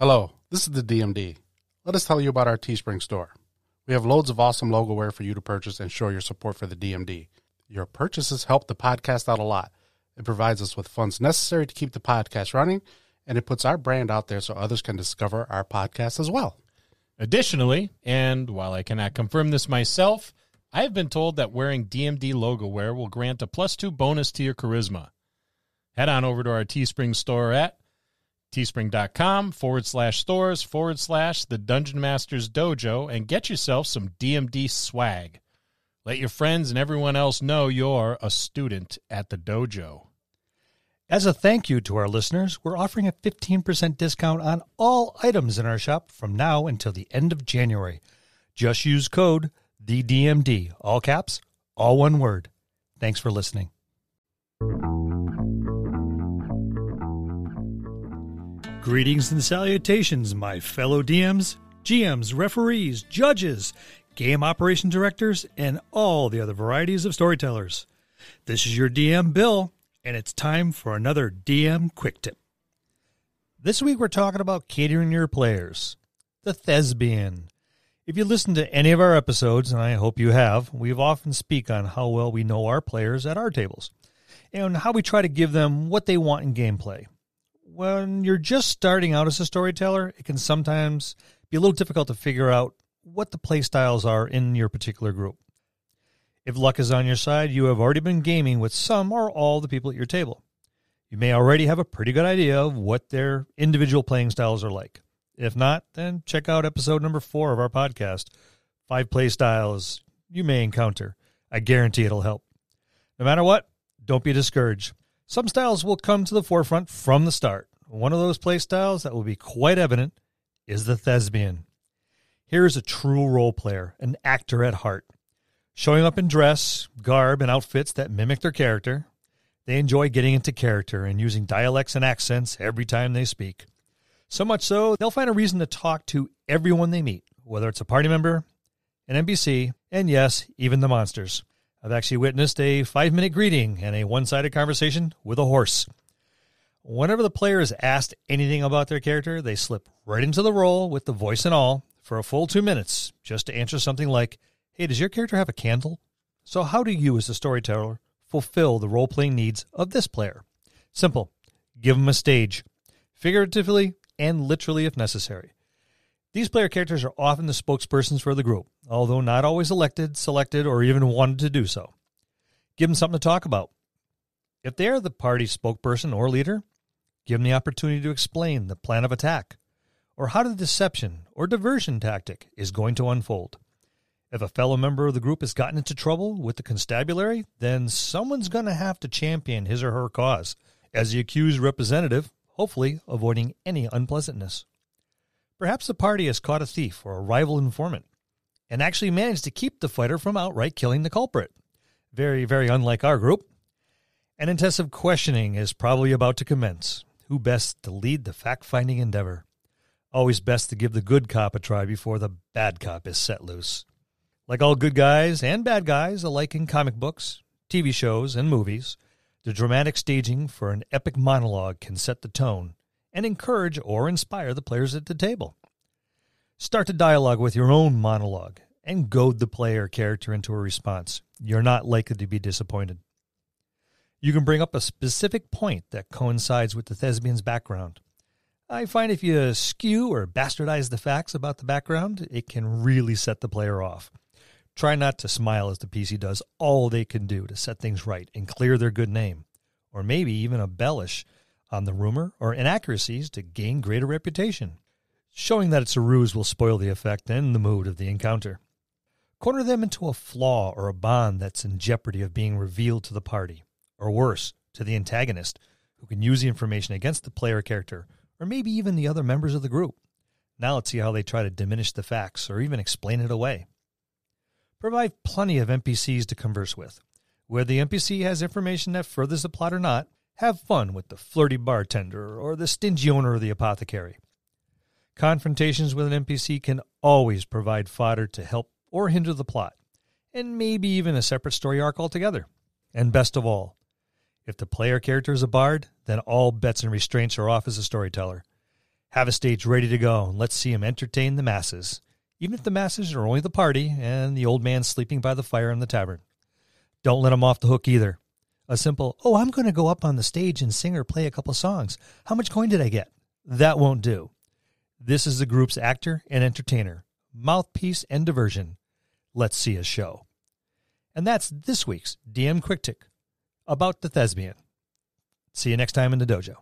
Hello, this is the DMD. Let us tell you about our Teespring store. We have loads of awesome logo wear for you to purchase and show your support for the DMD. Your purchases help the podcast out a lot. It provides us with funds necessary to keep the podcast running, and it puts our brand out there so others can discover our podcast as well. Additionally, and while I cannot confirm this myself, I have been told that wearing DMD logo wear will grant a plus two bonus to your charisma. Head on over to our Teespring store at teespring.com forward slash stores forward slash the Dungeon Masters Dojo and get yourself some DMD swag. Let your friends and everyone else know you're a student at the dojo. As a thank you to our listeners, we're offering a 15% discount on all items in our shop from now until the end of January. Just use code THEDMD, all caps, all one word. Thanks for listening. Greetings and salutations, my fellow DMs, GMs, referees, judges, game operation directors, and all the other varieties of storytellers. This is your DM, Bill, and it's time for another DM Quick Tip. This week we're talking about catering your players, the thespian. If you listen to any of our episodes, and I hope you have, we've often speak on how well we know our players at our tables and how we try to give them what they want in gameplay when you're just starting out as a storyteller, it can sometimes be a little difficult to figure out what the play styles are in your particular group. If luck is on your side, you have already been gaming with some or all the people at your table. You may already have a pretty good idea of what their individual playing styles are like. If not, then check out episode number four of our podcast Five Play Styles You May Encounter. I guarantee it'll help. No matter what, don't be discouraged. Some styles will come to the forefront from the start. One of those play styles that will be quite evident is the thespian. Here is a true role player, an actor at heart. Showing up in dress, garb, and outfits that mimic their character, they enjoy getting into character and using dialects and accents every time they speak. So much so, they'll find a reason to talk to everyone they meet, whether it's a party member, an NPC, and yes, even the monsters. I've actually witnessed a five minute greeting and a one sided conversation with a horse. Whenever the player is asked anything about their character, they slip right into the role with the voice and all for a full two minutes just to answer something like, Hey, does your character have a candle? So, how do you, as a storyteller, fulfill the role playing needs of this player? Simple give them a stage, figuratively and literally if necessary. These player characters are often the spokespersons for the group, although not always elected, selected, or even wanted to do so. Give them something to talk about. If they are the party's spokesperson or leader, give them the opportunity to explain the plan of attack or how the deception or diversion tactic is going to unfold. If a fellow member of the group has gotten into trouble with the constabulary, then someone's going to have to champion his or her cause as the accused representative, hopefully avoiding any unpleasantness. Perhaps the party has caught a thief or a rival informant and actually managed to keep the fighter from outright killing the culprit. Very, very unlike our group. An intensive questioning is probably about to commence. Who best to lead the fact finding endeavor? Always best to give the good cop a try before the bad cop is set loose. Like all good guys and bad guys alike in comic books, TV shows, and movies, the dramatic staging for an epic monologue can set the tone and encourage or inspire the players at the table. Start the dialogue with your own monologue and goad the player character into a response. You're not likely to be disappointed. You can bring up a specific point that coincides with the thespian's background. I find if you skew or bastardize the facts about the background, it can really set the player off. Try not to smile as the PC does all they can do to set things right and clear their good name, or maybe even embellish on the rumor or inaccuracies to gain greater reputation. Showing that it's a ruse will spoil the effect and the mood of the encounter. Corner them into a flaw or a bond that's in jeopardy of being revealed to the party, or worse, to the antagonist, who can use the information against the player character, or maybe even the other members of the group. Now let's see how they try to diminish the facts or even explain it away. Provide plenty of NPCs to converse with. Whether the NPC has information that furthers the plot or not, have fun with the flirty bartender or the stingy owner of the apothecary. Confrontations with an NPC can always provide fodder to help or hinder the plot, and maybe even a separate story arc altogether. And best of all, if the player character is a bard, then all bets and restraints are off as a storyteller. Have a stage ready to go and let's see him entertain the masses, even if the masses are only the party and the old man sleeping by the fire in the tavern. Don't let him off the hook either. A simple, oh, I'm going to go up on the stage and sing or play a couple songs. How much coin did I get? That won't do. This is the group's actor and entertainer, mouthpiece and diversion. Let's see a show. And that's this week's DM Quick Tip about the thespian. See you next time in the dojo.